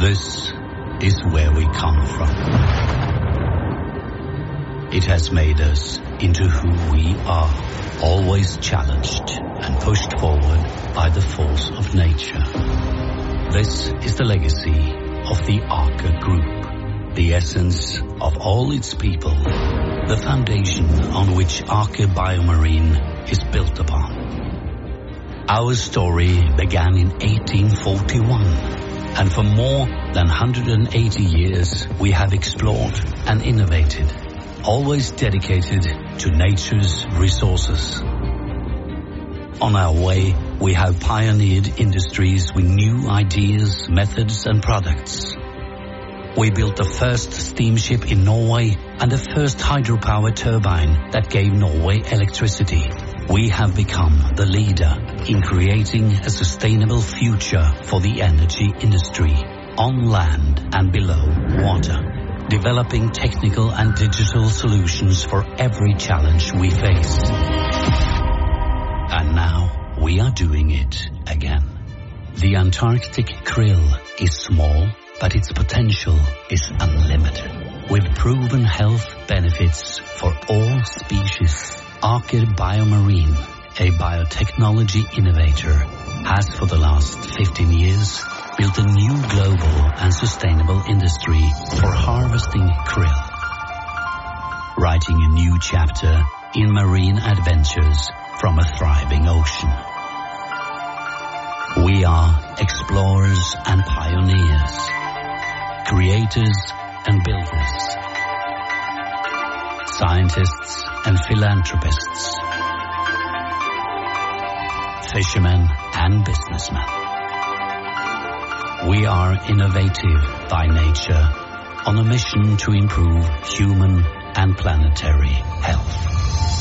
This is where we come from. It has made us into who we are, always challenged and pushed forward by the force of nature. This is the legacy of the Aker Group, the essence of all its people, the foundation on which Aker Biomarine is built upon. Our story began in 1841, and for more than 180 years we have explored and innovated, always dedicated to nature's resources. On our way, we have pioneered industries with new ideas, methods and products. We built the first steamship in Norway and the first hydropower turbine that gave Norway electricity. We have become the leader in creating a sustainable future for the energy industry on land and below water, developing technical and digital solutions for every challenge we face. And now we are doing it again. The Antarctic krill is small, but its potential is unlimited. With proven health benefits for all species, Aker Biomarine, a biotechnology innovator, has for the last 15 years built a new global and sustainable industry for harvesting krill. Writing a new chapter in marine adventures from a thriving ocean. We are explorers and pioneers, creators and builders, scientists and philanthropists, fishermen and businessmen. We are innovative by nature on a mission to improve human and planetary health.